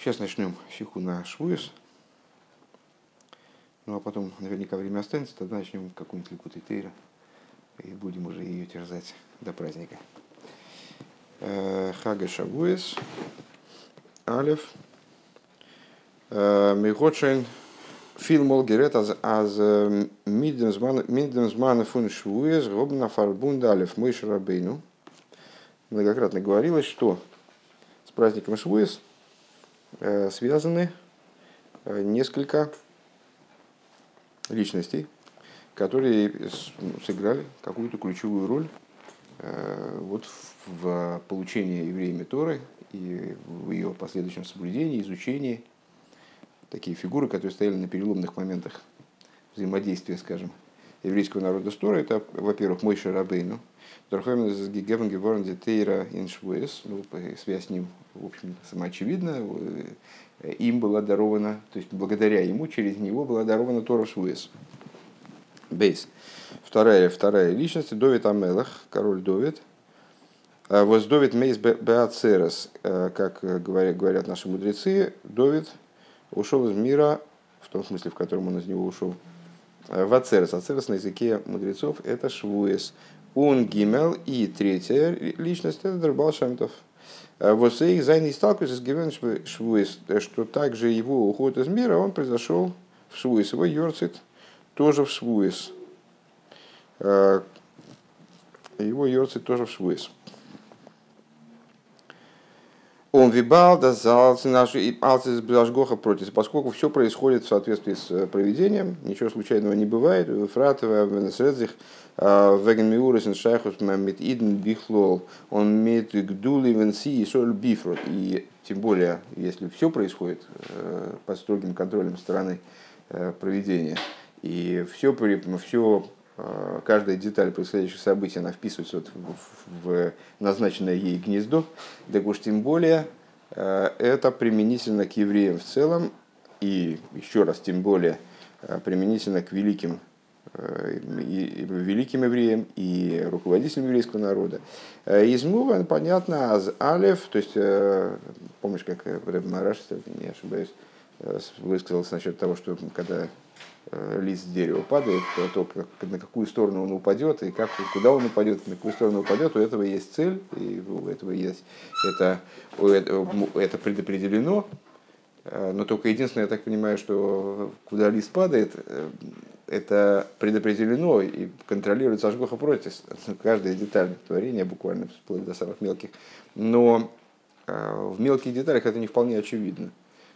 Сейчас начнем сиху на Швуис. Ну а потом наверняка время останется, тогда начнем какую-нибудь Ликут и Тейра. И будем уже ее терзать до праздника. Э, Хага Шавуис. Алев. Э, Михотшейн. Фил Молгерет аз аз э, мидемзмана фун Швуис. Гобна фарбунда Алев. Мойш Рабейну. Многократно говорилось, что с праздником Э, связаны э, несколько личностей, которые сыграли какую-то ключевую роль э, вот в получении евреями Торы и в ее последующем соблюдении, изучении. Такие фигуры, которые стояли на переломных моментах взаимодействия, скажем, еврейского народа с Торой, это, во-первых, Мойша Рабейну, Дорхоймен из Гегевен Геворн Детейра Иншвуэс, ну, связь с ним, в общем, самоочевидна, им была дарована, то есть благодаря ему, через него была дарована Тора Швуэс. Бейс. Вторая, вторая личность, Довид Амелах, король Довид. Воз Довид Мейс Беацерес, как говорят, говорят наши мудрецы, Довид ушел из мира, в том смысле, в котором он из него ушел, э, в Ацерес. Ацерес на языке мудрецов это Швуэс. Он гимел и третья личность это Дербал Шамтов. А вот их зайный сталкивается с Гивен Швуис, что также его уход из мира, он произошел в Швуис. Его Йорцит тоже в Швуис. А, его Йорцит тоже в Швуис. Он вибал, да залцы наши алцы с против. Поскольку все происходит в соответствии с э, проведением, ничего случайного не бывает. Фратова, Венесредзих, а, Веген Миурисен Шайхус Мамит Иден Бихлол, он имеет гдули венси и соль бифрот. И тем более, если все происходит э, под строгим контролем стороны э, проведения, и все, все Э, каждая деталь происходящих событий, она вписывается вот в, назначенное ей гнездо, так уж тем более э, это применительно к евреям в целом, и еще раз тем более э, применительно к великим и великим евреям и руководителям еврейского народа. Из понятно, аз Алев, то есть, помнишь, как Рэб Мараш, не ошибаюсь, высказался насчет того, что когда Э, лист дерева падает, то, то на какую сторону он упадет и как, куда он упадет, на какую сторону упадет, у этого есть цель, и у этого есть это, это предопределено. Э, но только единственное, я так понимаю, что куда лист падает, э, это предопределено и контролируется Ашгоха против. Каждая деталь творения, буквально вплоть до самых мелких. Но в мелких деталях это не вполне очевидно.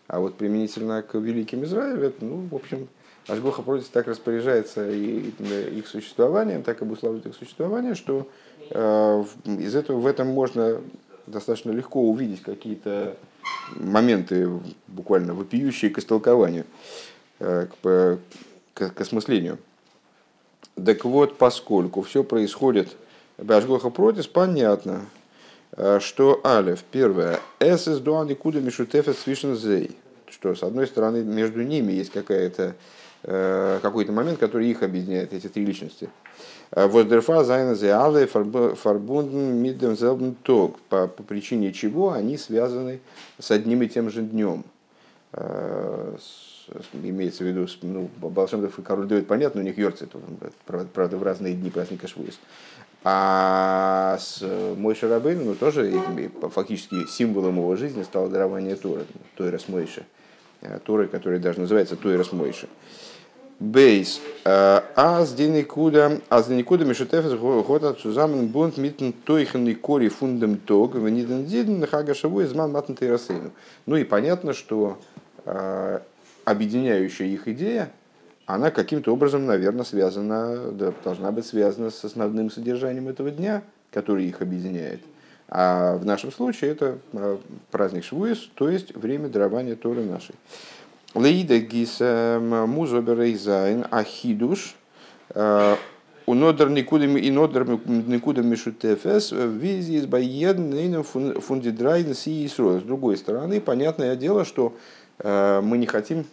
А вот применительно к великим Израилю, это, ну, в общем, Ашгоха против так распоряжается и их существованием, так обуславливает их существование, что э, из этого в этом можно достаточно легко увидеть какие-то моменты, буквально вопиющие к истолкованию, э, к, к, к осмыслению. Так вот, поскольку все происходит Башгоха против, понятно, э, что Алев, первое, эс из дуанди куда мишутефет свишен что с одной стороны между ними есть какая-то какой-то момент, который их объединяет, эти три личности. Э, Воздерфа, Зайна, Зеале, Фарбунден, Миддем, Зелбен, Тог, по причине чего они связаны с одним и тем же днем. Э, имеется в виду, ну, Балшемдов и Король Давид, понятно, у них Йорцит, правда, в разные дни праздника Швуис. А с Мой Шарабейн, ну, тоже фактически символом его жизни стало дарование Торы, Тойрас Мойши, Торы, который даже называется Тойрас Мойши. Бейс. Аз деникуда, аз деникуда мишутефес года zusammen бунд митн тойхенный кори фундам тог, вениден диден хага шаву изман матн тейрасейну. Ну и понятно, что объединяющая их идея, она каким-то образом, наверное, связана, да, должна быть связана с основным содержанием этого дня, который их объединяет. А в нашем случае это э, праздник Швуис, то есть время дарования Торы нашей. Лейда гис музоберейзайн ахидуш унодер никуда и нодер никуда мишутефес визи из байедн фундидрайн си С другой стороны, понятное дело, что э, мы не хотим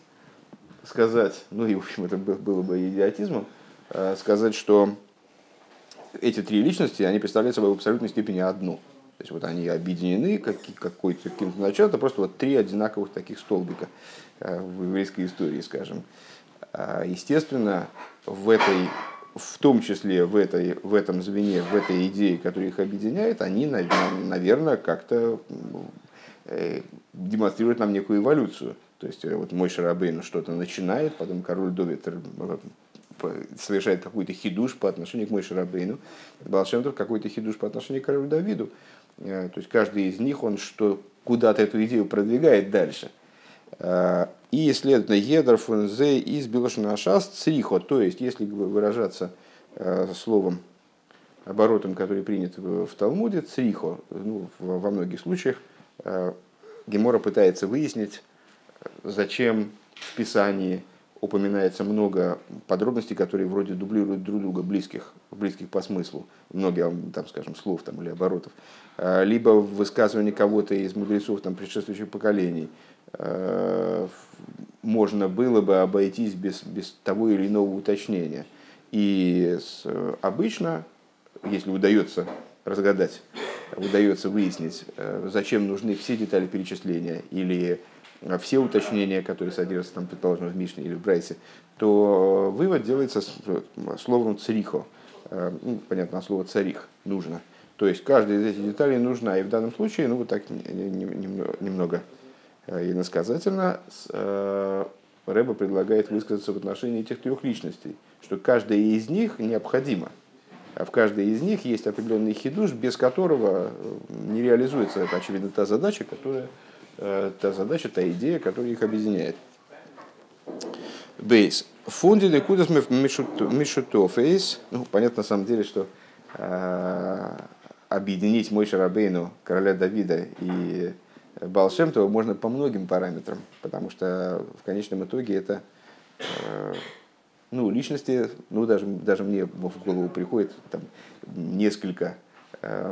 сказать, ну и в общем это было бы идиотизмом, э, сказать, что эти три личности, они представляют собой в абсолютной степени одну. То есть вот они объединены как, какой-то, каким-то началом, это просто вот три одинаковых таких столбика в еврейской истории, скажем. А, естественно, в этой в том числе в, этой, в этом звене, в этой идее, которая их объединяет, они, наверное, как-то э, демонстрируют нам некую эволюцию. То есть э, вот мой Шарабейн что-то начинает, потом король Довид э, совершает какой-то хидуш по отношению к мой Шарабейну, Балшемтов какой-то хидуш по отношению к королю Давиду. То есть каждый из них, он что куда-то эту идею продвигает дальше. И, следовательно, едер фон зе из билошина шас црихо, то есть, если выражаться э, словом, оборотом, который принят в Талмуде, црихо, ну, во многих случаях э, Гемора пытается выяснить, зачем в Писании упоминается много подробностей, которые вроде дублируют друг друга, близких, близких по смыслу, много, там, скажем, слов там, или оборотов, э, либо в высказывании кого-то из мудрецов там, предшествующих поколений – Э, можно было бы обойтись без, без того или иного уточнения. И обычно, если удается разгадать, удается выяснить, э, зачем нужны все детали перечисления или все уточнения, которые содержатся, там, предположим, в Мишне или в Брайсе, то вывод делается словом црихо. Э, ну, понятно, слово царих нужно. То есть каждая из этих деталей нужна. И в данном случае, ну, вот так немного Э, и насказательно э, Рэба предлагает высказаться в отношении этих трех личностей, что каждая из них необходима. А в каждой из них есть определенный хидуш, без которого э, не реализуется, это, очевидно, та задача, которая, та задача, та идея, которая их объединяет. Бейс. Фунди лекудас мишутофейс. Ну, понятно на самом деле, что э, объединить Мой Шарабейну, короля Давида и Балшемтова можно по многим параметрам, потому что в конечном итоге это э, ну, личности, ну, даже, даже мне в голову приходит там, несколько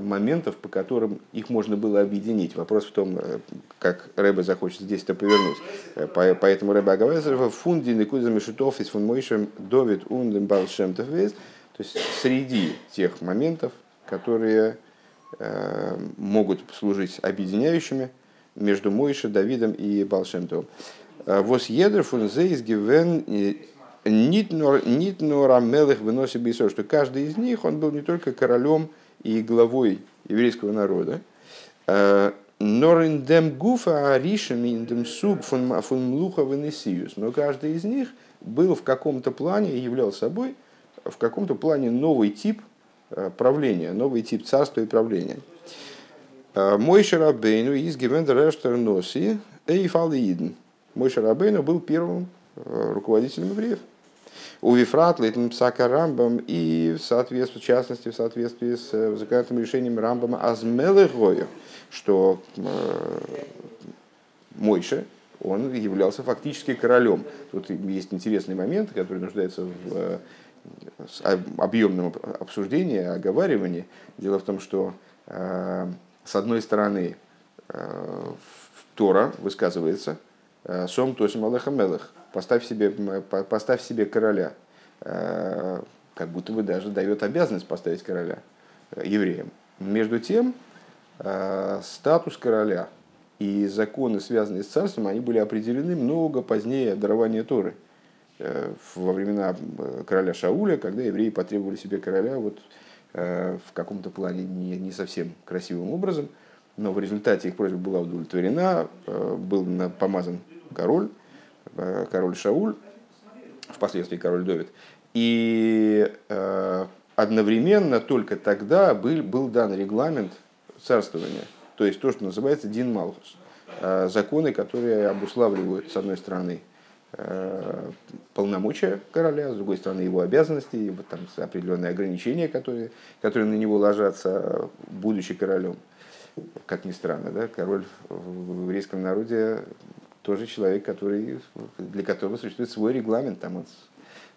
моментов, по которым их можно было объединить. Вопрос в том, э, как Рэбе захочет здесь это повернуть. Поэтому Рэбе оговаривается, в фунде никуда мешутов из фун мойшем довид ундем балшемтов То есть среди тех моментов, которые могут служить объединяющими, между Мойше, Давидом и Балшемтом. Э, Вос едер фун зейс гивен э, нит нора мелых выносит бейсо, что каждый из них, он был не только королем и главой еврейского народа, э, Нориндем гуфа аришем индем суг фун венесиус. Но каждый из них был в каком-то плане, являл собой в каком-то плане новый тип правления, новый тип царства и правления. Э, мой Шарабейну из Гевендер Носи Эйфалииден. Мой Шарабейну был первым э, руководителем евреев. У Вифрат Лейтен Псака Рамбам и в соответствии, в частности, в соответствии с э, законодательным решением Рамбама Азмелегоя, что Мойше, он являлся фактически королем. Тут есть интересный момент, который нуждается в объемном обсуждении, оговаривании. Дело в том, что с одной стороны, э, Тора высказывается, э, «Сом тосим алеха мелех», поставь себе, поставь себе короля, э, как будто бы даже дает обязанность поставить короля евреям. Между тем, статус короля и законы, связанные с царством, они были определены много позднее дарования Торы. Во времена короля Шауля, когда евреи потребовали себе короля, вот Э, в каком-то плане не, не совсем красивым образом, но в результате их просьба была удовлетворена, э, был помазан король, э, король Шауль, впоследствии король Довид. И одновременно только тогда был, был дан регламент царствования, то есть то, что называется Дин Малхус, законы, которые обуславливают, с одной стороны, Э, полномочия короля, с другой стороны его обязанности, вот там определенные ограничения, которые, которые на него ложатся, будучи королем. Как ни странно, да, король в еврейском народе тоже человек, который, для которого существует свой регламент, там он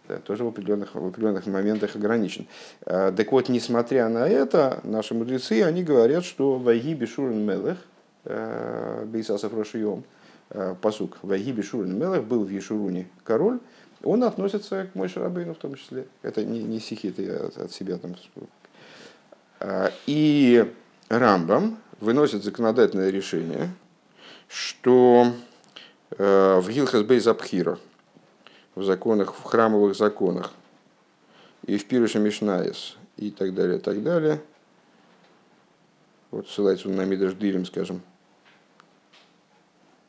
да, тоже в определенных, в определенных моментах ограничен. Э, так вот, несмотря на это, наши мудрецы, они говорят, что «Вайги бешурен мелех» э, Бейсасов Рошием – Э, посук Вагиби Шурин Мелах был в Ешуруне король, он относится к Мойше Рабейну в том числе. Это не, не стихи, это я от, себя там. А, и Рамбам выносит законодательное решение, что э, в Гилхас Бейзапхира, в законах, в храмовых законах, и в Пируше Мишнаес, и так далее, так далее. Вот ссылается он на Мидраш Дилем, скажем.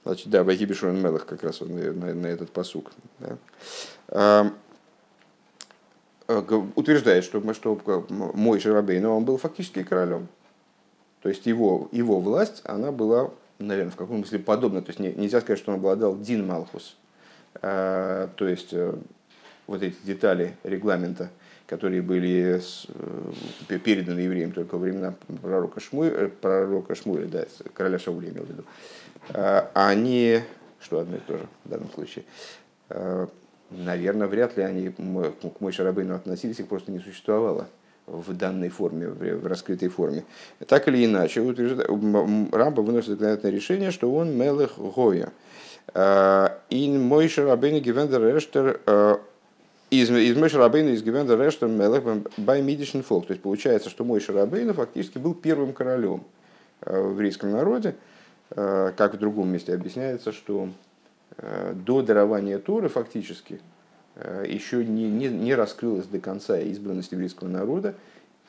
Значит, да, Вахибишуран Мелах как раз он, на, на, на этот посук. Да. А, утверждает, что, что мой Шарабей, но он был фактически королем. То есть его, его власть, она была, наверное, в каком смысле подобна. То есть нельзя сказать, что он обладал Дин Малхус. А, то есть э, вот эти детали регламента, которые были э, переданы евреям только во времена пророка Шмуэля, пророка Шмуэля да, короля Шауля имел в виду, а, они, что одно и то же в данном случае, наверное, вряд ли они к Мой Шарабейну относились, их просто не существовало в данной форме, в раскрытой форме. Так или иначе, Рамба выносит законодательное решение, что он Мелех Гоя. А, ин мой Шарабейн Гивендер Эштер а, из, из Мой Шарабейна из Гивендер Эштер Мелех Бай Фолк. То есть получается, что Мой Шарабейн фактически был первым королем а, в еврейском народе. Как в другом месте объясняется, что до дарования Торы фактически еще не, не, не раскрылась до конца избранность еврейского народа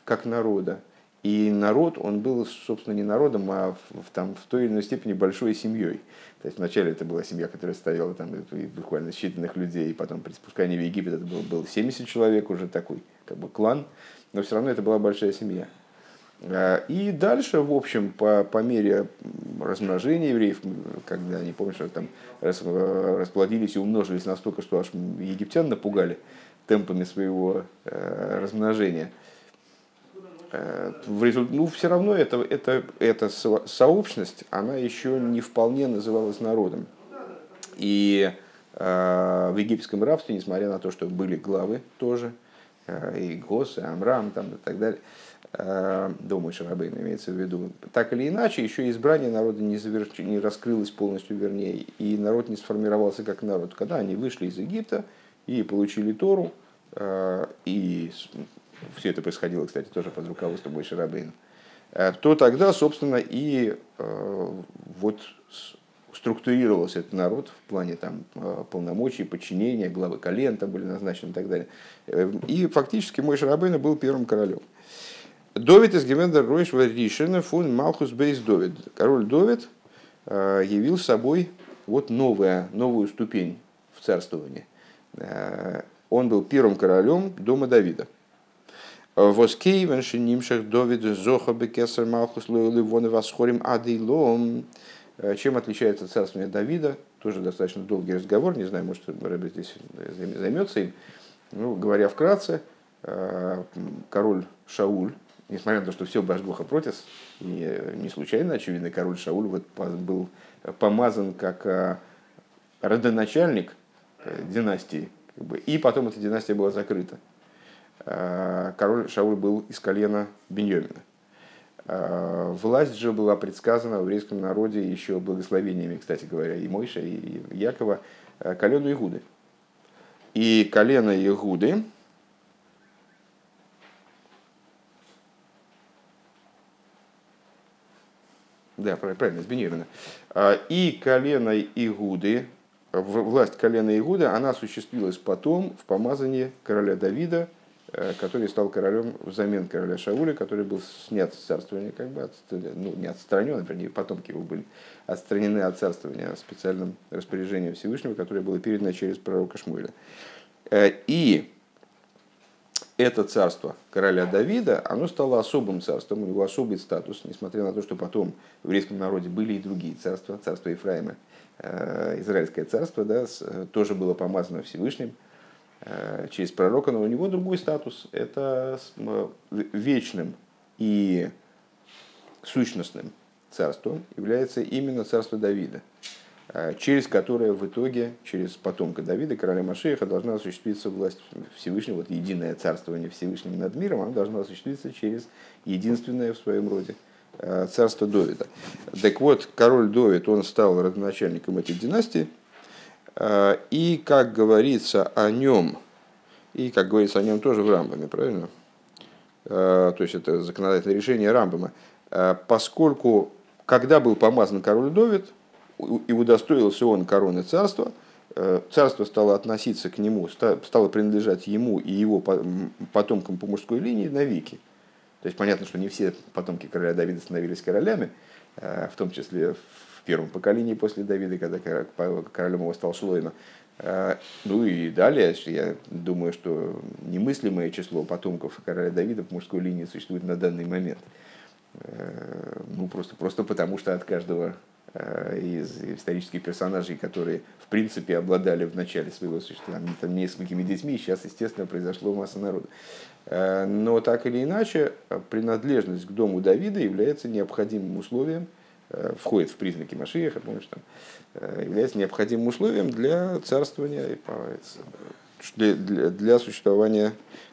как народа. И народ, он был, собственно, не народом, а в, в, там, в той или иной степени большой семьей. То есть вначале это была семья, которая стояла там буквально считанных людей, и потом при спускании в Египет это было, было 70 человек уже такой, как бы клан, но все равно это была большая семья. Э, и дальше, в общем, по, по мере размножения евреев, когда они, помнишь, там э, расплодились и умножились настолько, что аж египтян напугали темпами своего э, размножения, в результ... ну, все равно это, это, эта сообщность, она еще не вполне называлась народом. И э, в египетском рабстве, несмотря на то, что были главы тоже, э, и Гос, и Амрам там, и так далее, Э, Дома Шарабейна имеется в виду. Так или иначе, еще избрание народа не, заверш... не раскрылось полностью, вернее, и народ не сформировался как народ. Когда они вышли из Египта и получили Тору, э, и все это происходило, кстати, тоже под руководством Мой Шарабейна, э, то тогда, собственно, и вот структурировался этот народ в плане там, полномочий, подчинения, главы колен были назначены и так далее. И фактически мой Шарабейна был первым королем. Довид из Гемендер Ройш Решена фун Малхус Бейс Довид. Король Довид э, явил собой вот новая, новую ступень в царствовании. Э, он был первым королем дома Давида. Воскей нимшах Довид зоха бекесар Малхус Ливон Восхорим Адейлом. Э, чем отличается царствование Давида? Тоже достаточно долгий разговор, не знаю, может, Рэбби здесь займется им. Ну, говоря вкратце, король Шауль, несмотря на то, что все Башгоха против, и не случайно, очевидно, король Шауль вот был помазан как а, родоначальник э, династии, как бы, и потом эта династия была закрыта. А, король Шауль был из колена Беньомина. А, власть же была предсказана в еврейском народе еще благословениями, кстати говоря, и Мойша, и Якова, колену Игуды. И колено Игуды, Да, правильно, сбинировано. А, и колено Игуды, власть колена Игуды, она осуществилась потом в помазании короля Давида, э, который стал королем взамен короля Шауля, который был снят с царствования, как бы, ну, не отстранен, вернее, потомки его были отстранены от царствования специальным распоряжением Всевышнего, которое было передано через пророка Шмуэля. Э, и это царство короля Давида, оно стало особым царством, у него особый статус, несмотря на то, что потом в еврейском народе были и другие царства, царство Ефраима, э, Израильское царство, да, тоже было помазано Всевышним э, через пророка, но у него другой статус, это вечным и сущностным царством является именно царство Давида. Э, через которое в итоге, через потомка Давида, короля Машеха, должна осуществиться власть Всевышнего, вот единое царствование Всевышнего над миром, оно должно осуществиться через единственное в своем роде э, царство Довида. Так вот, король Довид, он стал родоначальником этой династии, э, и, как говорится о нем, и, как говорится о нем тоже в Рамбаме, правильно? То есть, это законодательное решение Рамбама – поскольку когда был помазан король Довид, и удостоился он короны царства, царство стало относиться к нему, стало принадлежать ему и его потомкам по мужской линии навеки. То есть понятно, что не все потомки короля Давида становились королями, в том числе в первом поколении после Давида, когда королем его стал Шлойма. Э, ну и далее, я думаю, что немыслимое число потомков короля Давида по мужской линии существует на данный момент. Э, ну, просто, просто потому, что от каждого э, из исторических персонажей, которые, в принципе, обладали в начале своего существования там, несколькими детьми, сейчас, естественно, произошло масса народа. Но так или иначе, принадлежность к дому Давида является необходимым условием – Э, входит в признаки Машиеха, помнишь, там, э, является необходимым условием для царствования, для, существования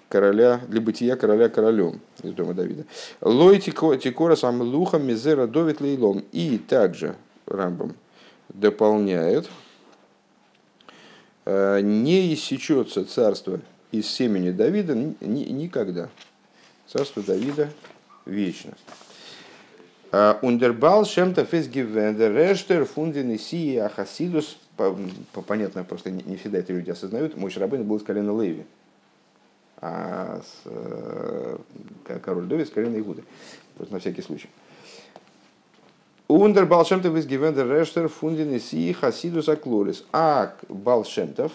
короля, для бытия короля королем из дома Давида. Лой тикора сам лухам мизера довит лейлом. И также Рамбам дополняет, э, не иссечется царство из семени Давида никогда. Царство Давида вечно. Ундербал шемта физгивендер рештер фундин и ахасидус. Понятно, просто не всегда это люди осознают. Мой Шарабейн был с колена Леви. А с, э, король Довид с колена Игуды. Просто на всякий случай. Ундер Балшемтов из Гивендер Рештер Фундин и Хасидус Аклорис. А Балшемтов,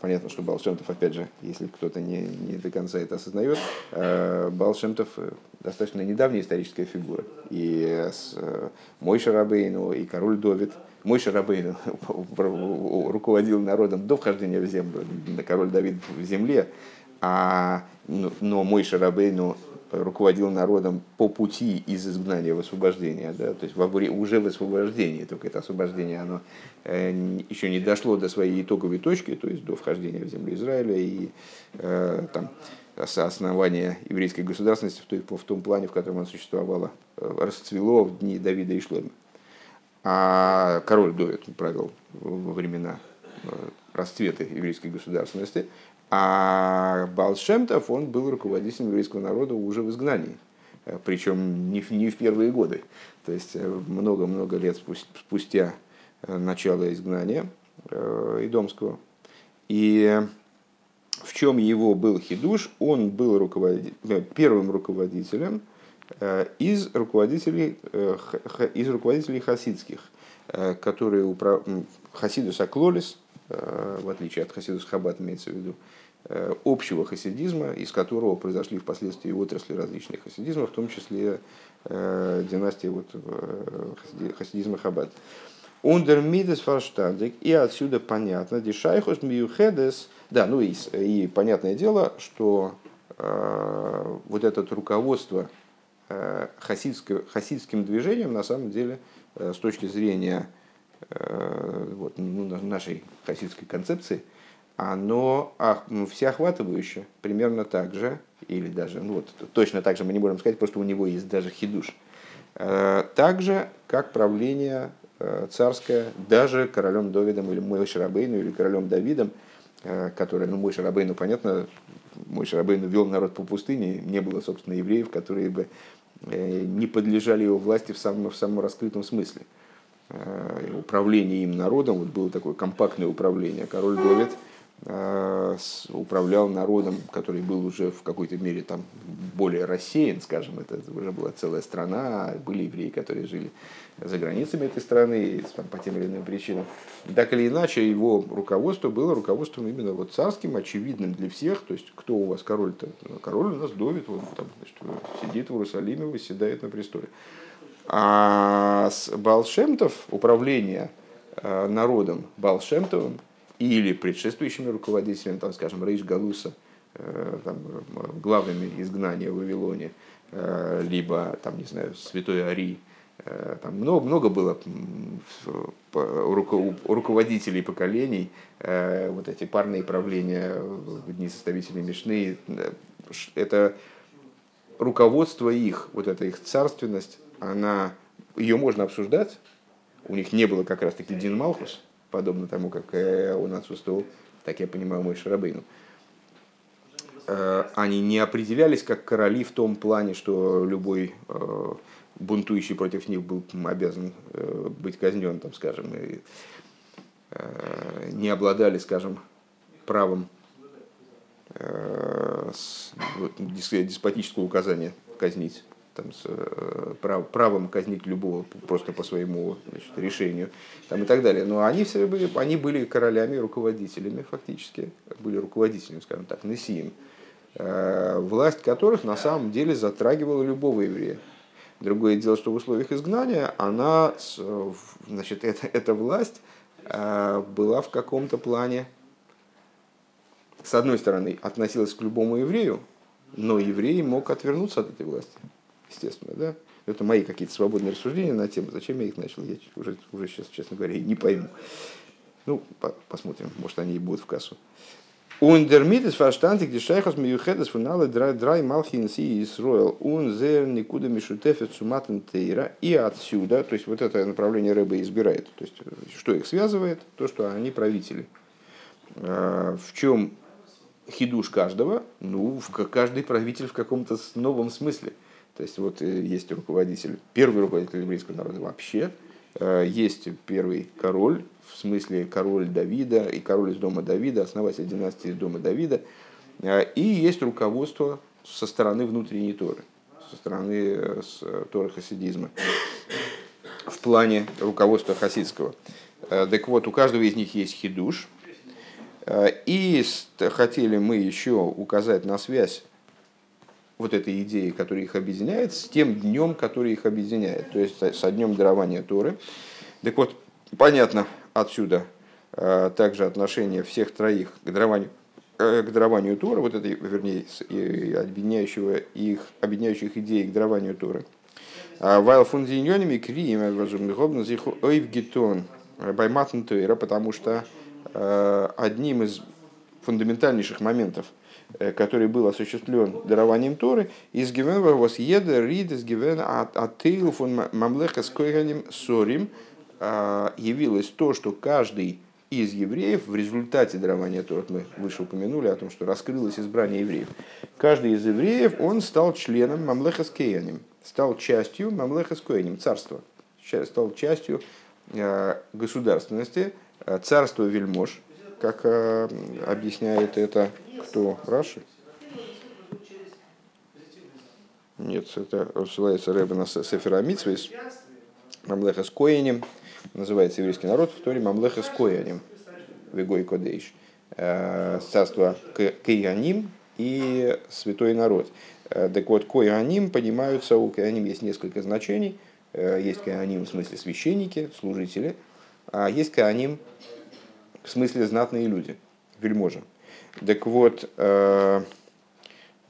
понятно, что Балшемтов, опять же, если кто-то не, не до конца это осознает, э, Балшемтов э, достаточно недавняя историческая фигура. И с э, Мой Шарабейну, и король Довид. Мой Шарабейну руководил народом до вхождения в землю, король Давид в земле, а, но Мой Шарабейну руководил народом по пути из изгнания в освобождение, да, то есть уже в освобождении, только это освобождение, оно э, еще не дошло до своей итоговой точки, то есть до вхождения в землю Израиля и э, там, основания еврейской государственности в, той, в том плане, в котором она существовала, э, расцвело в дни Давида и Шлема. А король Довид правил во времена расцвета еврейской государственности, а Балшемтов, он был руководителем еврейского народа уже в изгнании. Э, Причем не в, не в первые годы. То есть э, много-много лет спустя э, начала изгнания Идомского. И в чем его был хидуш? Он был руководитель, первым руководителем из руководителей, из руководителей хасидских, которые управ... Хасидус Аклолис, в отличие от Хасидус Хаббат имеется в виду, Э, общего хасидизма, из которого произошли впоследствии отрасли различных хасидизмов, в том числе э, династия вот, э, хасидизма Хаббат. Ундер мидес фарштандик, и отсюда понятно, дешайхус миюхедес, да, ну и, и понятное дело, что э, вот это руководство э, хасидским движением на самом деле э, с точки зрения э, вот, ну, нашей хасидской концепции – оно всеохватывающее, примерно так же, или даже, ну вот точно так же мы не можем сказать, просто у него есть даже хидуш. Э, так же, как правление э, царское, даже королем Давидом или Мой Шарабейну, или королем Давидом, э, который, ну, Мой Шарабейну, понятно, Мой Шарабейну вел народ по пустыне, не было, собственно, евреев, которые бы не подлежали его власти в самом, в самом раскрытом смысле. Управление им народом, вот было такое компактное управление. Король Давид – Э, управлял народом, который был уже в какой-то мере там более рассеян, скажем, это уже была целая страна, были евреи, которые жили за границами этой страны там, по тем или иным причинам. Так или иначе, его руководство было руководством именно вот царским, очевидным для всех. То есть, кто у вас король-то? Ну, король у нас Довид, он там, значит, сидит в Иерусалиме, выседает на престоле. А с Балшемтов управление э, народом Балшемтовым или предшествующими руководителями, там, скажем, Рейш Галуса, э, там, главными изгнания в Вавилоне, э, либо, там, не знаю, Святой Ари, э, там много, много было руководителей поколений, вот эти парные правления в дни составителей Мишны, это руководство их, вот эта их царственность, она, ее можно обсуждать, у них не было как раз-таки Дин Малхус, подобно тому, как э, он отсутствовал, так я понимаю, мой Шарабейну. Э, они не определялись как короли в том плане, что любой э, бунтующий против них был обязан быть казнен, там, скажем, и не обладали, скажем, правом деспотического указания казнить там, с э, прав, правом казнить любого просто по своему значит, решению там, и так далее. Но они все были, они были королями, руководителями фактически, были руководителями, скажем так, Несием, э, власть которых на самом деле затрагивала любого еврея. Другое дело, что в условиях изгнания она, значит, эта, эта власть э, была в каком-то плане, с одной стороны, относилась к любому еврею, но еврей мог отвернуться от этой власти естественно, да. Это мои какие-то свободные рассуждения на тему. Зачем я их начал, я уже, уже сейчас, честно говоря, не пойму. Ну, по посмотрим, может, они и будут в кассу. Ундермитес фаштантик дешайхос миюхедес фуналы драй малхин си Исроэл ун зер никуда мишутефет суматен тейра. И отсюда, то есть вот это направление рыбы избирает. То есть что их связывает? То, что они правители. А, в чем хидуш каждого? Ну, каждый правитель в каком-то новом смысле – то есть вот э, есть руководитель, первый руководитель еврейского народа вообще, э, есть первый король, в смысле король Давида и король из дома Давида, основатель династии дома Давида, э, и есть руководство со стороны внутренней Торы, со стороны Торы хасидизма, в плане руководства хасидского. Так вот, у каждого из них есть хидуш, и хотели мы еще указать на связь вот этой идеи, которая их объединяет, с тем днем, который их объединяет, то есть со днем дарования Торы. Так вот, понятно отсюда э, также отношение всех троих к дарованию, э, к дарованию Торы, вот этой, вернее, объединяющего их, объединяющих идей к дарованию Торы. А Вайл фундиньонами крием ойвгитон байматн потому что э, одним из фундаментальнейших моментов который был осуществлен дарованием Торы, из Гивенва вас еда рид из Гивена от Тейл фон Мамлеха с Сорим а, явилось то, что каждый из евреев в результате дарования Торы, мы выше упомянули о том, что раскрылось избрание евреев, каждый из евреев, он стал членом Мамлеха с стал частью Мамлеха с царства, стал частью а, государственности, а, царства вельмож, как объясняет это кто? Раши? Нет, это ссылается Рэбе на Сефера Митсвейс, Мамлеха с Коэнем, называется еврейский народ, в Торе Мамлеха с Коэнем, Вегой Кодейш, э, царство Каяним и святой народ. Э, так вот, Кояним понимаются, у Каяним есть несколько значений. Э, есть Каяним в смысле священники, служители, а есть Каяним в смысле знатные люди, вельможи. Так вот, э,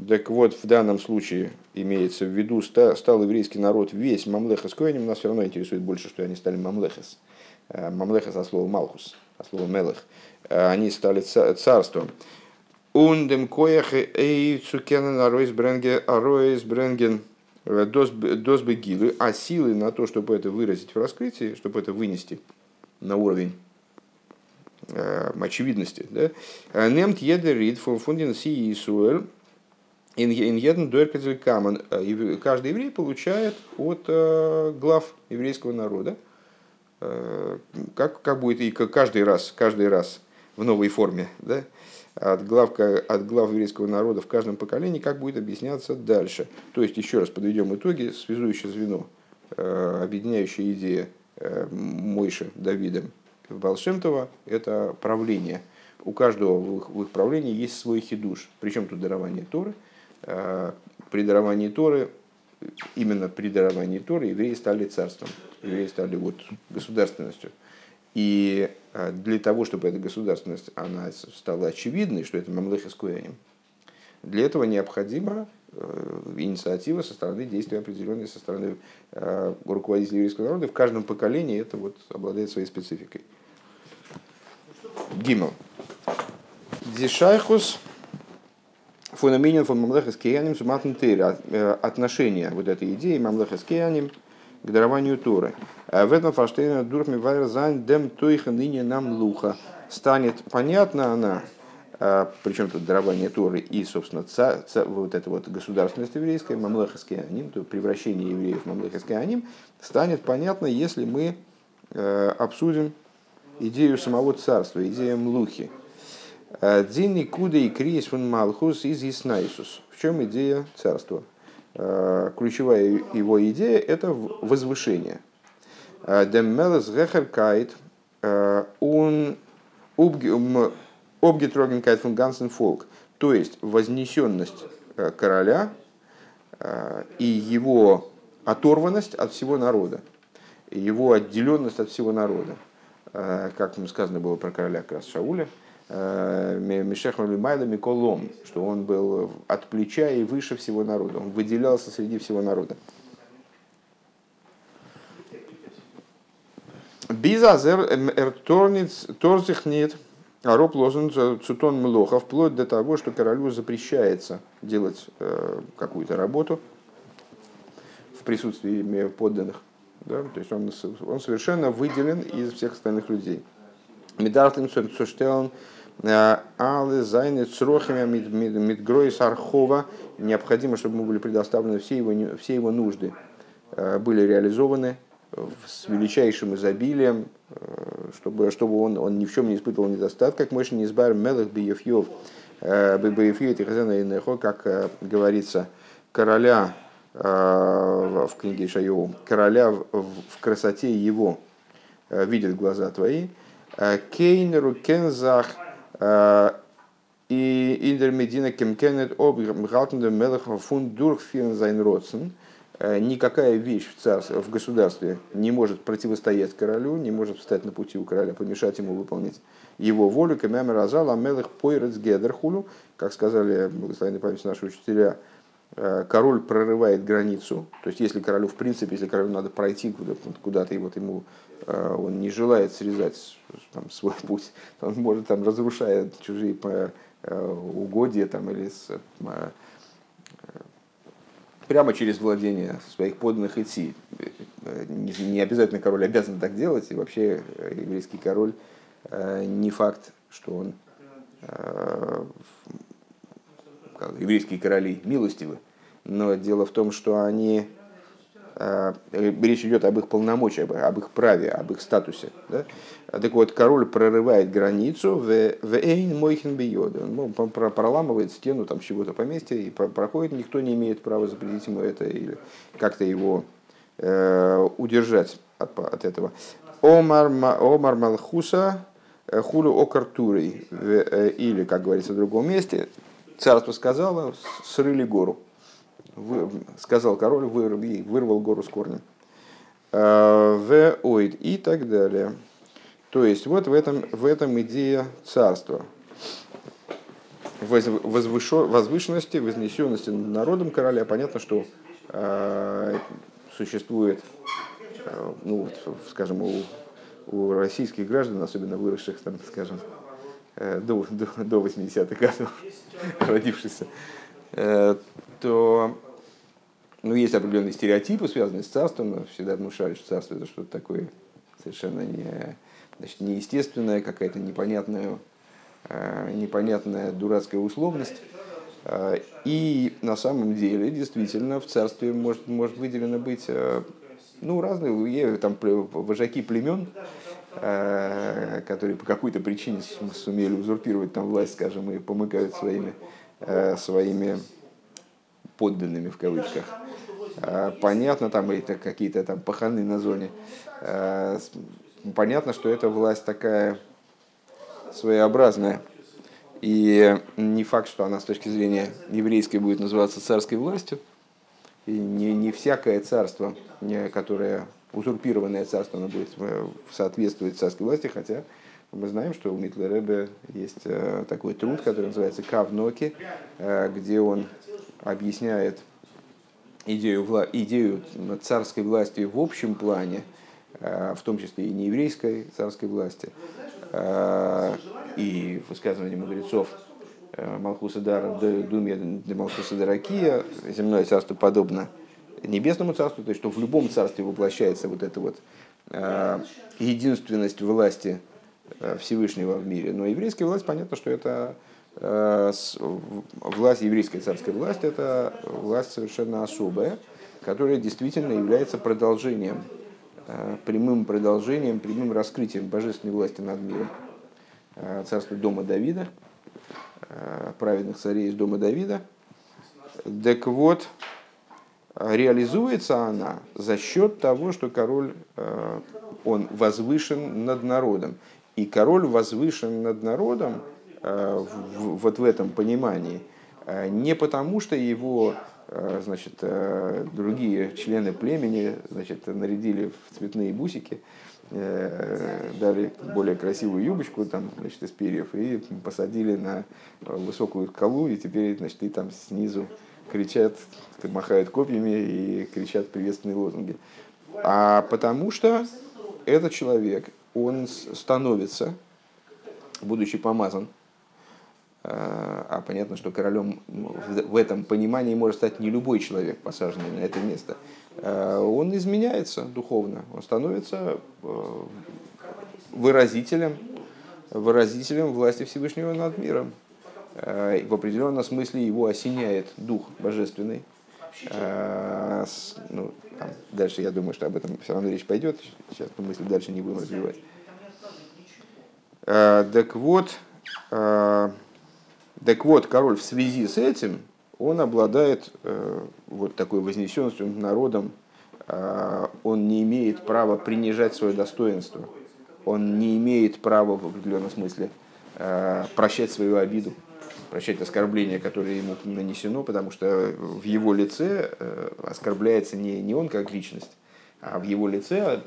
так вот, в данном случае имеется в виду, стал еврейский народ весь мамлехас коинем, нас все равно интересует больше, что они стали мамлехас. Э, мамлехас от слова малхус, от слова мелех. Э, они стали царством. Ундем коях эй цукенен аройс бренген, аройс бренген дос бегилы, а силы на то, чтобы это выразить в раскрытии, чтобы это вынести на уровень Э, очевидности. Да? Э, Немт едер рид фундин си Исуэль иньеден дойркадзель каман. Э, каждый еврей получает от глав еврейского народа, как, как будет и каждый раз, каждый раз в новой форме, да? от, глав, от глав еврейского народа в каждом поколении, как будет объясняться дальше. То есть, еще раз подведем итоги, связующее звено, объединяющая идея Мойши Давидом Балшемтова это правление. У каждого в их, в их правлении есть свой хидуш. Причем тут дарование Торы. А, при даровании Торы, именно при даровании Торы евреи стали царством, евреи стали вот государственностью. И а, для того, чтобы эта государственность она стала очевидной, что это мамлех с для этого необходима э, инициатива со стороны действия определенной со стороны э, руководителей еврейского народа. В каждом поколении это вот обладает своей спецификой. Гимл. Дишайхус фунаменин фон ממלכת כהנים суматн э, Отношение вот этой идеи мамлехас кияним к дарованию Торы. וועט מען פארשטיין דורך מבאר זיין דעם תוכן הענין פון מלוכה. Станет понятна она причем тут дарование Торы и, собственно, ца, ца, вот эта вот государственность еврейская, ממלכת כהנים, то превращение евреев в ממלכת כהנים, станет понятно, если мы обсудим идею самого царства, идею млухи. Дзинни куда и крис фун малхус из Иснайсус. В чем идея царства? Ключевая его идея – это возвышение. Деммелес гехеркайт он обгетрогенкайт фун гансен фолк. То есть вознесенность э, короля э, и его оторванность от всего народа, его отделенность от всего народа. Э, как сказано было про короля как раз Шауля, Мишех Майло Миколом, что он был от плеча и выше всего народа, он выделялся среди всего народа. Бизазер эрторниц торзих нет, а роб лозун цутон млоха, вплоть до того, что королю запрещается делать э, какую-то работу в присутствии подданных. Да? То есть он, он совершенно выделен из всех остальных людей. Медартлим Цуштелн э, Алы Зайны Црохими Мидгройс Архова необходимо, чтобы ему были предоставлены все его, все его нужды, э, были реализованы с величайшим изобилием, э, чтобы, чтобы он, он ни в чем не испытывал недостатка, как мощный избар мелых биефьев, биефьев как говорится, короля в книге Шайоу, короля в красоте его видят глаза твои, קיינער און קיין זאך אין דער מדינה קען ניט אפהאלטן דעם מלך פון דורכפירן זיין רצון. Никакая вещь в, царстве, в государстве не может противостоять королю, не может встать на пути у короля, помешать ему выполнить его волю. כמאמר רז"ל המלך פורץ גדר וכולו, как сказали благословенной память наши учителя, король прорывает границу. То есть, если королю, в принципе, если королю надо пройти куда-то, и вот ему Э, он не желает срезать там, свой путь, он может там разрушая чужие э, угодья там, или с, э, прямо через владение своих подданных идти. Не обязательно король обязан так делать, и вообще еврейский король не факт, что он еврейские короли милостивы, но дело в том, что они Э, речь идет об их полномочиях, об их праве, об их статусе. Да? Так вот, король прорывает границу в Эйн Мойхен. Он проламывает стену там чего-то поместья и проходит, никто не имеет права запретить ему это или как-то его э, удержать от, от этого. Омар, Омар Малхуса э, Хулю Окартурой. Или, как говорится в другом месте, царство сказало, срыли гору вы, сказал король, вырви, вырвал гору с корнем. А, в и так далее. То есть вот в этом, в этом идея царства. Возвышо, возвышенности, вознесенности народом короля. Понятно, что э, существует, э, ну, скажем, у, у российских граждан, особенно выросших, там, скажем, до, до, до 80-х годов, родившихся, э, то ну, есть определенные стереотипы, связанные с царством. Всегда внушали, что царство это что-то такое совершенно не, значит, неестественное, какая-то непонятная, э, непонятная дурацкая условность. Э, и на самом деле, действительно, в царстве может, может выделено быть э, ну, разные там, вожаки племен, которые по какой-то причине сумели узурпировать там власть, скажем, и помыкают своими, своими подданными в кавычках. А, понятно, там это какие-то там паханы на зоне. Понятно, что эта власть такая своеобразная. И не факт, что она с точки зрения еврейской будет называться царской властью. И не, не всякое царство, которое узурпированное царство, оно будет э, соответствовать царской власти, хотя мы знаем, что у Митлеребе есть э, такой труд, который называется Кавноки, э, где он объясняет идею, вла... идею царской власти в общем плане, в том числе и нееврейской царской власти, и высказывания мудрецов Малхуса Дара, Думе для Малхуса Даракия, земное царство подобно небесному царству, то есть что в любом царстве воплощается вот эта вот единственность власти Всевышнего в мире. Но еврейская власть, понятно, что это власть, еврейская царская власть, это власть совершенно особая, которая действительно является продолжением, прямым продолжением, прямым раскрытием божественной власти над миром. Царство дома Давида, праведных царей из дома Давида. Так вот, реализуется она за счет того, что король, э, он возвышен над народом. И король возвышен над народом э, вот в этом понимании э, не потому, что его значит, другие члены племени значит, нарядили в цветные бусики, дали более красивую юбочку там, значит, из перьев и посадили на высокую скалу, и теперь значит, ты там снизу кричат, махают копьями и кричат приветственные лозунги. А потому что этот человек, он становится, будучи помазан, а, а понятно, что королем в этом понимании может стать не любой человек, посаженный на это место. А, он изменяется духовно, он становится э, выразителем, выразителем власти Всевышнего над миром. Э, в определенном смысле его осеняет дух божественный. Э, ну, там, дальше я думаю, что об этом все равно речь пойдет. Сейчас мы мысли дальше не будем развивать. Э, так вот, так вот, король в связи с этим, он обладает вот такой вознесенностью народом, он не имеет права принижать свое достоинство, он не имеет права в определенном смысле прощать свою обиду прощать оскорбление, которое ему нанесено, потому что в его лице э, оскорбляется не, не он как личность, а в его лице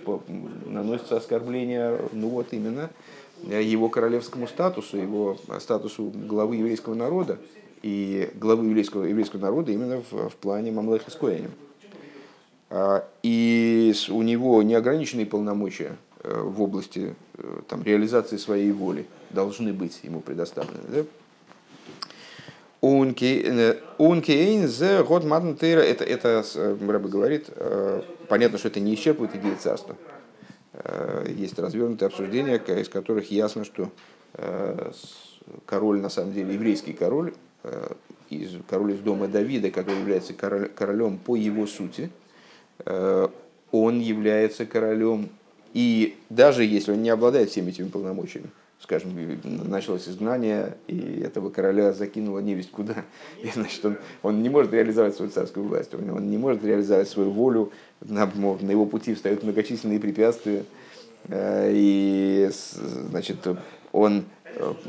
наносится оскорбление, ну вот именно, его королевскому статусу, его статусу главы еврейского народа и главы еврейского, еврейского народа именно в, в плане Мамлеха. А, и у него неограниченные полномочия э, в области э, там, реализации своей воли должны быть ему предоставлены. Да? Ункейн зе год матнтейра, это, это э, Рэбе говорит, э, понятно, что это не исчерпывает идею царства. Э, есть развернутые обсуждения, из которых ясно, что король, на самом деле, еврейский король, из, король из дома Давида, который является королем по его сути, он является королем, и даже если он не обладает всеми этими полномочиями, скажем, началось изгнание, и этого короля закинуло невесть куда. И, значит, он, он не может реализовать свою царскую власть, он, он не может реализовать свою волю, на, на его пути встают многочисленные препятствия, э, и, значит, он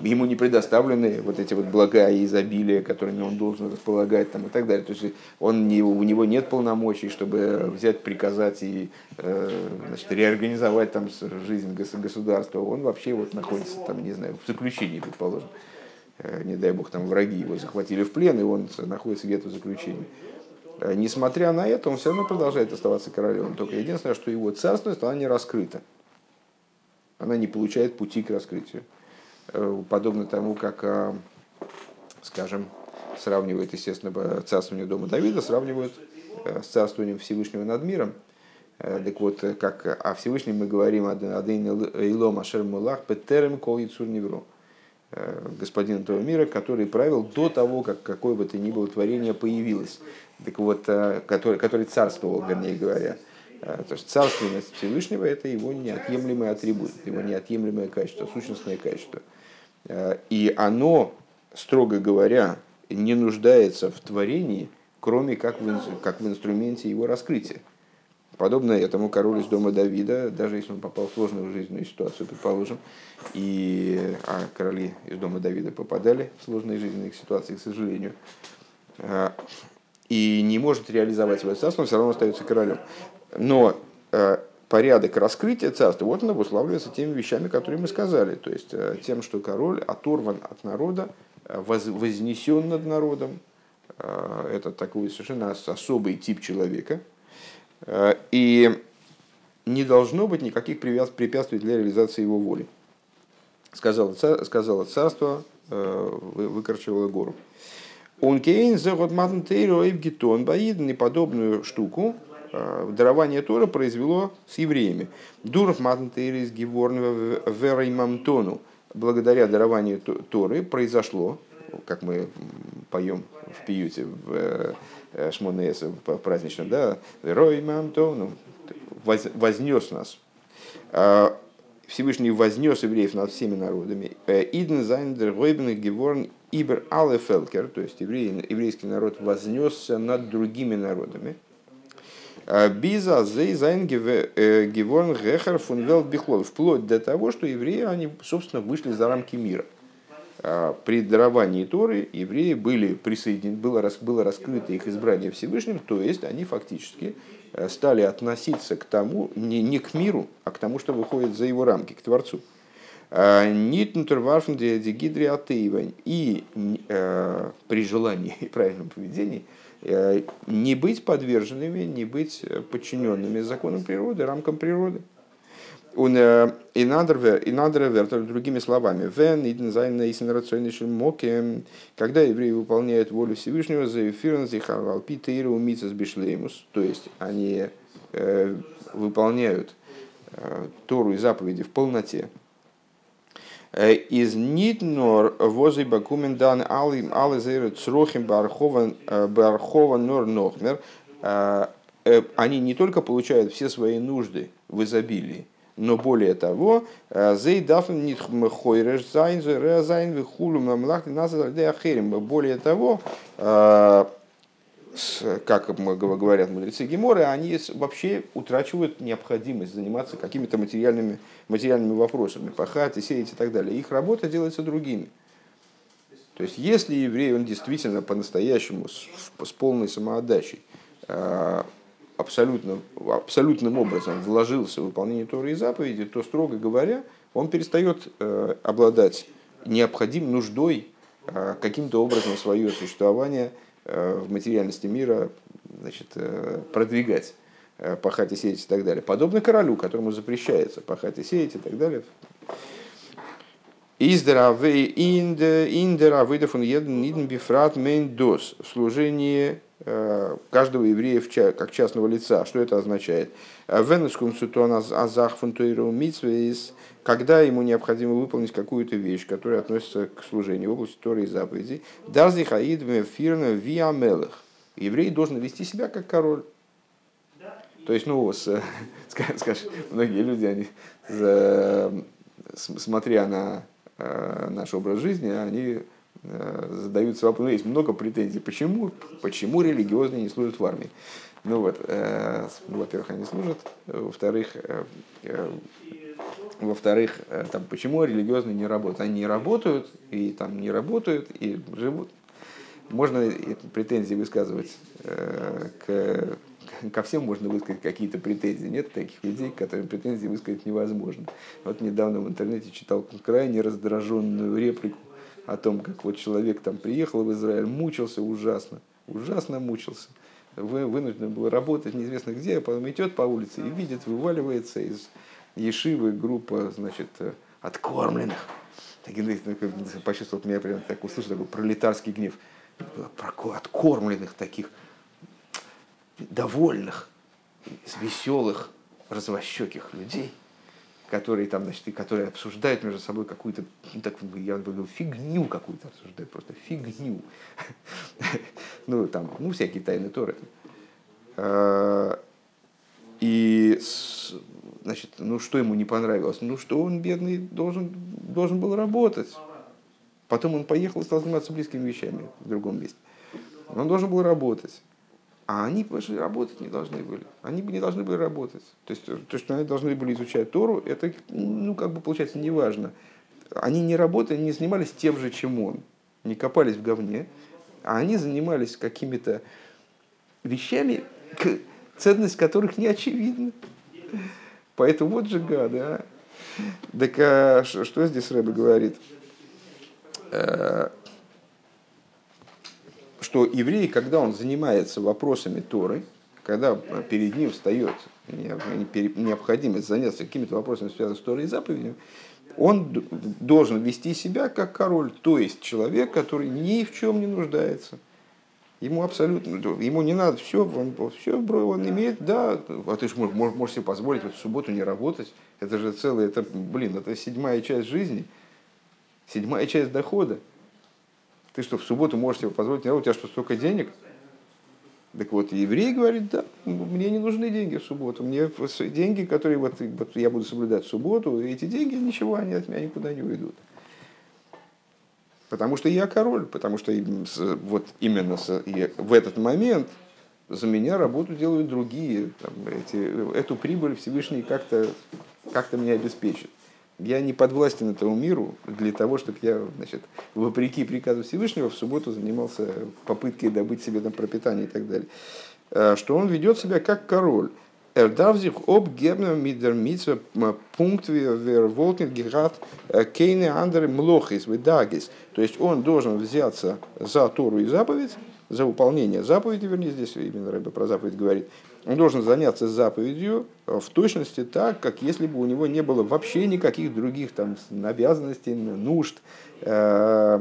ему не предоставлены вот эти вот блага и изобилия, которыми он должен располагать там, и так далее. То есть он не, у него нет полномочий, чтобы взять, приказать и э, значит, реорганизовать там жизнь государства. Он вообще вот находится там, не знаю, в заключении, предположим. Э, не дай бог, там враги его захватили в плен, и он находится где-то в заключении. Несмотря на это, он все равно продолжает оставаться королем. Только единственное, что его царственность, она не раскрыта. Она не получает пути к раскрытию. Э, подобно тому, как, э, скажем, сравнивают, естественно, царствование дома Давида, сравнивают э, с царствованием Всевышнего над миром. Так вот, как о Всевышнем мы говорим, «Адейн Илом Ашер Мулах Петерем Кол Яцур Невро» господин этого мира, который правил до того, как какое бы то ни было творение появилось. Так вот, который, который царствовал, вернее говоря. То есть царственность Всевышнего – это его неотъемлемый атрибут, его неотъемлемое качество, сущностное качество – Э, и оно, строго говоря, не нуждается в творении, кроме как в, как в инструменте его раскрытия. Подобно этому король из дома Давида, даже если он попал в сложную жизненную ситуацию, предположим, и, а короли из дома Давида попадали в сложные жизненные ситуации, к сожалению, э, и не может реализовать свое царство, он все равно остается королем. Но э, порядок раскрытия царства, вот он обуславливается теми вещами, которые мы сказали. То есть э, тем, что король оторван от народа, э, вознесен над народом. Э, это такой совершенно особый тип человека. И не должно быть никаких препятствий для реализации его воли. Сказала, сказала царство, выкорчевало гору. Он кейн за год матнтейро и в подобную штуку дарование Тора произвело с евреями. Дуров Матнтейрис Геворн Вераймамтону. Благодаря дарованию Торы произошло как мы поем в пиюте в Шмонесе в праздничном, да, ורוממתנו, ну, вознес нас. Всевышний вознес евреев над всеми народами. אידן זיינען דערהויבן געווארן איבער אלע פעלקער, то есть еврей, еврейский народ вознесся над другими народами. ביז אז זיי זיינען געווארן העכער פון וועלט בכלל. Вплоть до того, что евреи, они, собственно, вышли за рамки мира. А, при даровании Торы евреи были присоединены, было, было раскрыто их избрание Всевышним, то есть они фактически э, стали относиться к тому, не, не к миру, а к тому, что выходит за его рамки, к Творцу. А, И э, при желании и правильном поведении э, не быть подверженными, не быть подчиненными законам природы, рамкам природы. Он э, и надо другими словами, вен иден моке, когда евреи выполняют волю Всевышнего, за эфирн зихарвалпи тейру мицас бишлеймус, то есть они э, выполняют э, Тору и заповеди в полноте. Э, из нитнор возы бакумен дан алы зейры црохим бархова бархова нор нохмер, они не только получают все свои нужды в изобилии, но более того, э. Более того, э, как говорят мудрецы Геморы, они вообще утрачивают необходимость заниматься какими-то материальными, материальными вопросами, пахать и сеять и так далее. Их работа делается другими. То есть, если еврей, он действительно по-настоящему, с, с полной самоотдачей, э, абсолютно, абсолютным образом вложился в выполнение Торы и заповеди, то, строго говоря, он перестает э, обладать необходимой нуждой э, каким-то образом свое существование в материальности мира значит, э, продвигать, э, пахать и сеять и так далее. Подобно королю, которому запрещается пахать и сеять и так далее. Издера выдав он един бифрат мейн дос в служении Э, каждого еврея как частного лица. Что это означает? Венескум сутуан азах фунтуиру митсвейс, когда ему необходимо выполнить какую-то вещь, которая относится к служению в области Торы и заповедей, дарзи хаид фирна виамелых. Еврей должен вести себя как король. То есть, ну, с, скажешь, многие люди, они, смотря на э, наш образ жизни, они Э, задаются вопросы, ну, есть много претензий, почему, почему религиозные не служат в армии. Ну вот, э, во-первых, они служат, во-вторых, э, э, во-вторых, э, там, почему религиозные не работают? Они не работают, и там не работают, и живут. Можно претензии высказывать э, к ко всем можно высказать какие-то претензии. Нет таких людей, к которым претензии высказать невозможно. Вот недавно в интернете читал крайне раздраженную реплику о том, как вот человек там приехал в Израиль, мучился ужасно, ужасно мучился. Вы, вынужден был работать неизвестно где, а потом идет по улице и видит, вываливается из Ешивы группа, значит, откормленных. Почувствовал, меня прям так услышал такой пролетарский гнев. Откормленных таких, довольных, веселых, развощеких людей – которые там, значит, и которые обсуждают между собой какую-то, ну, так, я бы говорил, фигню какую-то обсуждают, просто фигню. ну, там, ну, всякие тайны Торы. А, и, значит, ну, что ему не понравилось? Ну, что он, бедный, должен, должен был работать. Потом он поехал и стал заниматься близкими вещами в другом месте. Он должен был работать. А они работать не должны были. Они не должны были работать. То есть то, что они должны были изучать Тору, это, ну, как бы получается, неважно. Они не работали, не занимались тем же, чем он. Не копались в говне. А они занимались какими-то вещами, ценность которых не очевидна. Поэтому вот же гады, а. Так а, что здесь Рэбе говорит? Что еврей, когда он занимается вопросами Торы, когда перед ним встает необходимость заняться какими-то вопросами, связанными с Торой и заповедями, он должен вести себя как король, то есть человек, который ни в чем не нуждается. Ему абсолютно, ему не надо все, он, все, он имеет, да, а ты же можешь, можешь себе позволить в субботу не работать. Это же целое, это, блин, это седьмая часть жизни, седьмая часть дохода. Ты что, в субботу можешь себе позволить, а у тебя что, столько денег? Так вот, еврей говорит, да, мне не нужны деньги в субботу. Мне деньги, которые вот, вот я буду соблюдать в субботу, эти деньги, ничего, они от меня никуда не уйдут. Потому что я король, потому что вот именно в этот момент за меня работу делают другие. Там, эти, эту прибыль Всевышний как-то как мне обеспечит. Я не подвластен этому миру для того, чтобы я, значит, вопреки приказу Всевышнего, в субботу занимался попыткой добыть себе там пропитание и так далее. Э, что он ведет себя как король. Эрдавзих об гебнем мидер митсва пункт вер волтнит гигат э, кейне андер млохис видагис. То есть он должен взяться за Тору и заповедь, за выполнение заповеди, вернее, здесь именно Рэбе про заповедь говорит, он должен заняться заповедью в точности так, как если бы у него не было вообще никаких других там, обязанностей, нужд, э,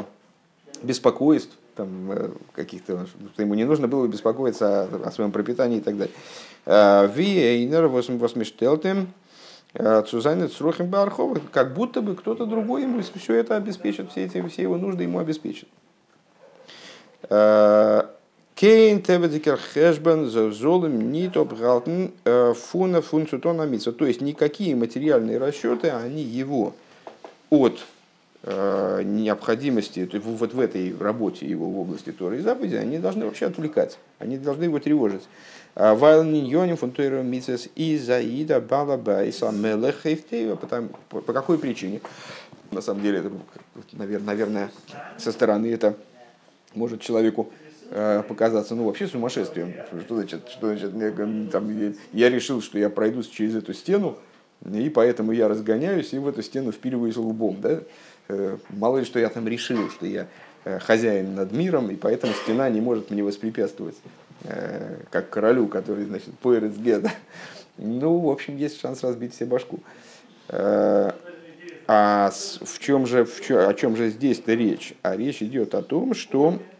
беспокойств, там, э, каких-то, что ему не нужно было беспокоиться о, о своем пропитании и так далее. Э, Виейнер восмештелтем Цузайнет Срохим Бархова, как будто бы кто-то другой ему все это обеспечит, все, эти, все его нужды ему обеспечит. Кейн Тебедикер Хэшбен Золым Нит обгалтен фуна фунцутона митса. То есть никакие материальные расчеты, они его от э, необходимости, вот в этой работе его в области Торы и заповеди, они должны вообще отвлекать, они должны его тревожить. А Вайл ниньоним фунтуэром митсес и заида балабайса мелехейфтеева. По какой причине? На самом деле, это, наверное, со стороны это может человеку показаться, ну, вообще сумасшествием. Что значит, что значит мне, там, я решил, что я пройду через эту стену, и поэтому я разгоняюсь и в эту стену впиливаюсь лбом. Да? Э, мало ли, что я там решил, что я э, хозяин над миром, и поэтому стена не может мне воспрепятствовать, как королю, который, значит, поэрец геда. Ну, в общем, есть шанс разбить себе башку. А в чем же, в чем, о чем же здесь-то речь? А речь идет о том, что э,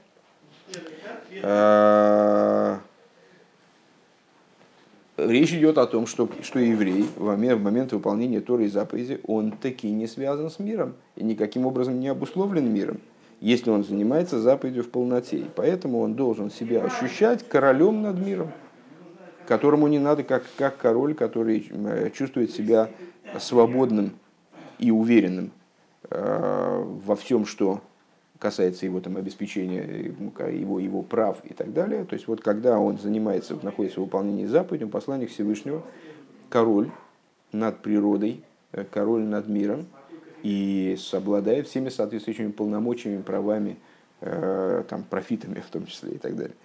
речь идет о том, что, что еврей в момент, в момент выполнения Торы и заповеди, он таки не связан с миром и никаким образом не обусловлен миром, если он занимается заповедью в полноте. И поэтому он должен себя ощущать королем над миром, которому не надо, как, как король, который э, чувствует себя свободным и уверенным э, во всем, что касается его там, обеспечения, его, его прав и так далее. То есть вот когда он занимается, находится в выполнении заповедей, посланник Всевышнего, король над природой, э, король над миром, и обладает всеми соответствующими полномочиями, правами, э, там, профитами в том числе и так далее.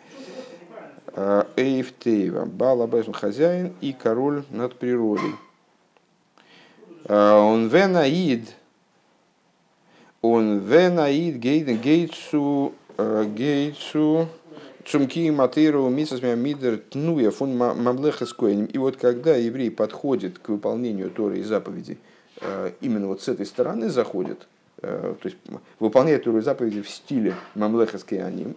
Эйфтейва, Балабайзм хозяин и король над природой. Э, он венаид, он венаид гейден гейтсу, э, гейтсу, цумки матыру мисас мидер тнуя фун мамлеха И вот когда еврей подходит к выполнению Торы и заповедей, э, именно вот с этой стороны заходит, то есть выполняет Тору и заповеди в стиле мамлеха аним,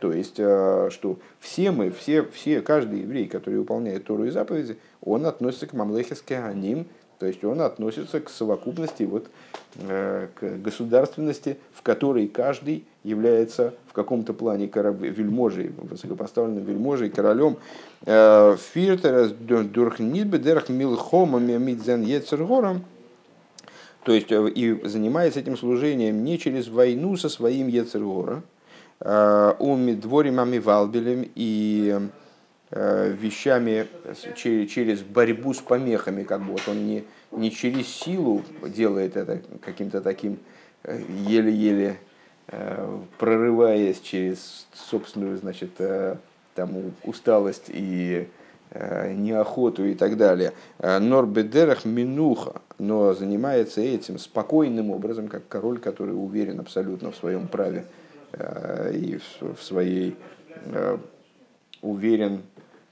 то есть, что все мы, все, все, каждый еврей, который выполняет Тору и заповеди, он относится к мамлехе аним, то есть он относится к совокупности, вот, э, к государственности, в которой каждый является в каком-то плане вельможей, высокопоставленным вельможей, королем. Э, Фиртерас дурхнидбедерх милхомами мидзен ецергором. То есть э, и занимается этим служением не через войну со своим ецергором, он дворим амивалбелем и вещами через борьбу с помехами, как бы вот он не, не через силу делает это каким-то таким э, еле-еле э, прорываясь через собственную, значит, там, усталость и неохоту и так далее. Норбедерах минуха, но занимается этим спокойным образом, как король, который уверен абсолютно в своем праве и в своей уверен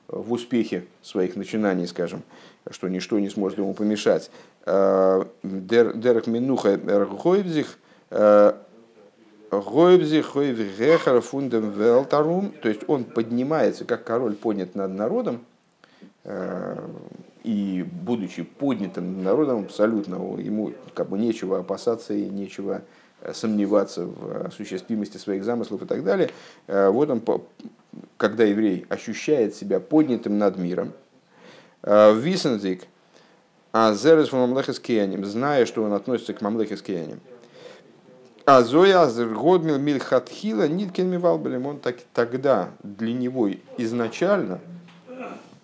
в успехе своих начинаний, скажем, что ничто не сможет ему помешать. Э, Дерек Минуха Эргойбзих, э, Гойбзих, Гойвгехар Фундем Велтарум, то есть он поднимается, как король поднят над народом, э, и будучи поднятым народом абсолютно, ему как бы нечего опасаться и нечего сомневаться в осуществимости своих замыслов и так далее. Вот он, когда еврей ощущает себя поднятым над миром, Висензик, а Зерес в Мамлехес зная, что он относится к Мамлехес Кианим. А Зоя Годмил Мильхатхила Ниткин Мивалбелем, он так, тогда для него изначально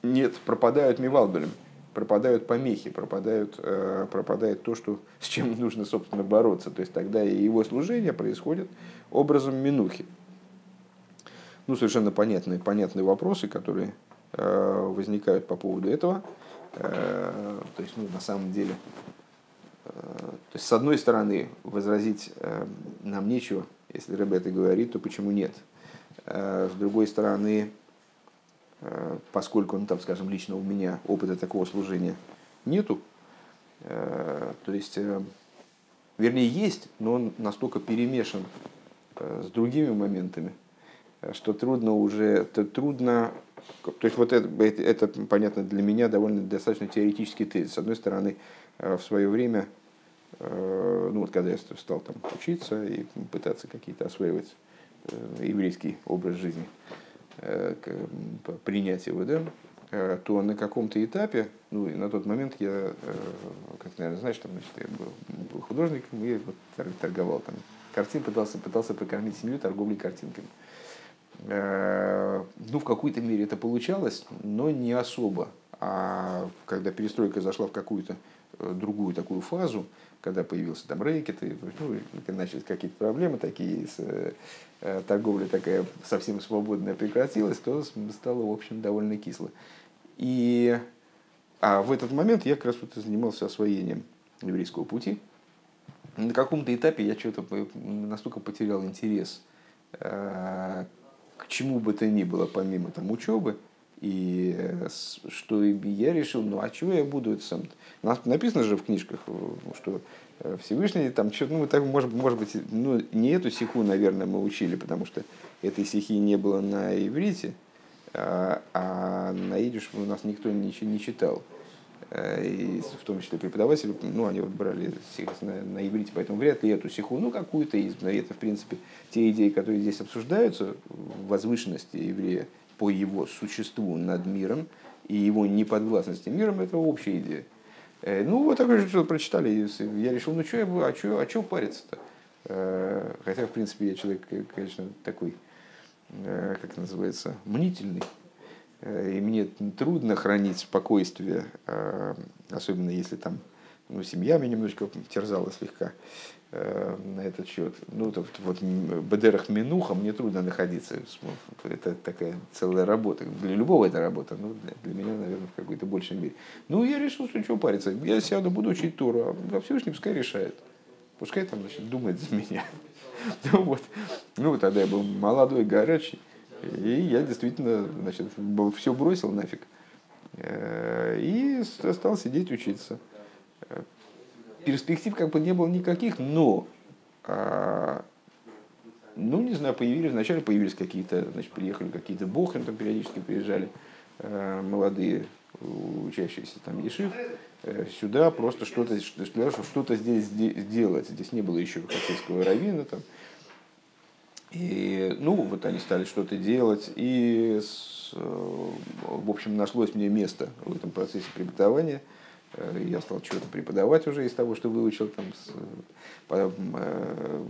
нет, пропадают Мивалбелем, пропадают помехи, пропадают, э, пропадает то, что, с чем нужно, собственно, бороться. То есть тогда и его служение происходит образом Минухи. Ну, совершенно понятные, понятные вопросы, которые э, возникают по поводу этого. Э, то есть, ну, на самом деле, то есть, с одной стороны, возразить нам нечего, если Рэбе это говорит, то почему нет? С другой стороны, поскольку, ну, там, скажем, лично у меня опыта такого служения нету, то есть, вернее, есть, но он настолько перемешан с другими моментами, что трудно уже, то трудно, то есть вот это, это, это, понятно, для меня довольно достаточно теоретический тезис. С одной стороны, в свое время Э, ну вот когда я стал там учиться и пытаться какие-то осваивать э, еврейский образ жизни, э, принять его, да, то на каком-то этапе, ну и на тот момент я, как наверное знаешь, там, значит, я был, был художником и вот торговал там картин, пытался, пытался прокормить семью торговлей картинками. Ну, в какой-то мере это получалось, но не особо. А когда перестройка зашла в какую-то другую такую фазу, когда появился там рэкет, и, ну, начались какие-то проблемы такие, с, э, торговля такая совсем свободная прекратилась, то стало, в общем, довольно кисло. И, а в этот момент я как раз вот занимался освоением еврейского пути. На каком-то этапе я что-то настолько потерял интерес э, к чему бы то ни было, помимо там учебы, и э, что я решил, ну а чего я буду это сам? Написано же в книжках, э, что э, Всевышний там что-то, ну так может, может быть, ну не эту сиху, наверное, мы учили, потому что этой сихи не было на иврите, а, а на идиш у нас никто ничего не читал. И в том числе преподаватели, ну, они вот брали на, на иврите, поэтому вряд ли эту сиху, ну, какую-то из, это, в принципе, те идеи, которые здесь обсуждаются, возвышенности еврея, по его существу над миром и его неподвластности миром, это общая идея. Э, ну, вот такое что прочитали, я решил, ну, что я буду, а что а что париться-то? Э, хотя, в принципе, я человек, э, конечно, такой, как называется, мнительный. И мне трудно хранить спокойствие, особенно если там ну, семья меня немножечко терзала слегка. Э, на этот счет. Ну, то, вот Бедерах Минуха мне трудно находиться. Это такая целая работа. Для любого это работа, но для, для меня, наверное, в какой-то большей мере. Ну, я решил, что чего париться. Я сяду, буду учить Туру, а Всевышний пускай решает. Пускай там, значит, думает за меня. Ну, вот. ну, тогда я был молодой, горячий. И я действительно, значит, все бросил нафиг. Э, и стал сидеть учиться перспектив как бы не было никаких, но, а, ну, не знаю, появились, вначале появились какие-то, значит, приехали какие-то бохры, там периодически приезжали а, молодые учащиеся там Ешив, э, сюда просто что-то что-то здесь сделать. Здесь не было еще хасидского равина там. И, ну, вот они стали что-то делать, и, с, э, в общем, нашлось мне место в этом процессе Э, я стал что-то преподавать уже из того, что выучил, там, с, потом э,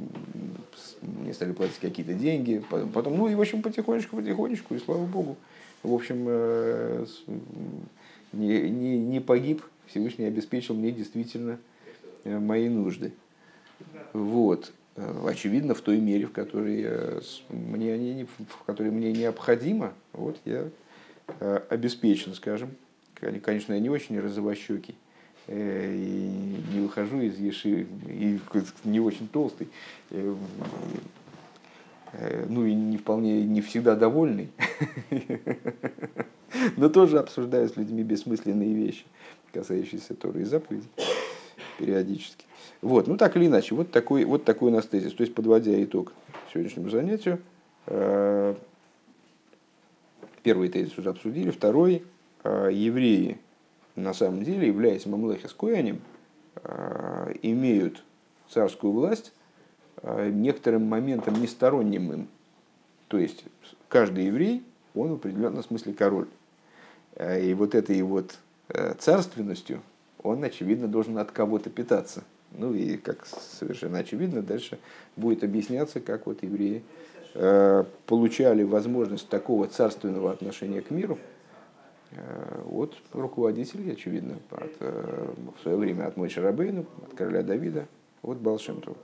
мне стали платить какие-то деньги, потом, ну и в общем потихонечку, потихонечку, и слава богу, в общем, э, не, не, не погиб, Всевышний обеспечил мне действительно мои нужды. Вот. Очевидно, в той мере, в которой, мне, они, в которой мне необходимо, вот я обеспечен, скажем, конечно, я не очень розовощекий, э, и не выхожу из Еши, и не очень толстый, э, э, ну и не вполне, не всегда довольный, но тоже обсуждаю с людьми бессмысленные вещи, касающиеся Торы и заповедей периодически. Вот, ну так или иначе, вот такой, вот такой у нас тезис. То есть, подводя итог сегодняшнему занятию, первый тезис уже обсудили, второй евреи на самом деле, являясь Мамлехис Коянем, э, имеют царскую власть некоторым моментом несторонним им. То есть каждый еврей, он в определенном смысле король. И вот этой вот царственностью он, очевидно, должен от кого-то питаться. Ну и, как совершенно очевидно, дальше будет объясняться, как вот евреи э, получали возможность такого царственного отношения к миру э, от руководителей, очевидно, от, э, в свое время от Мойши Рабейну, от короля Давида, от Балшемтова.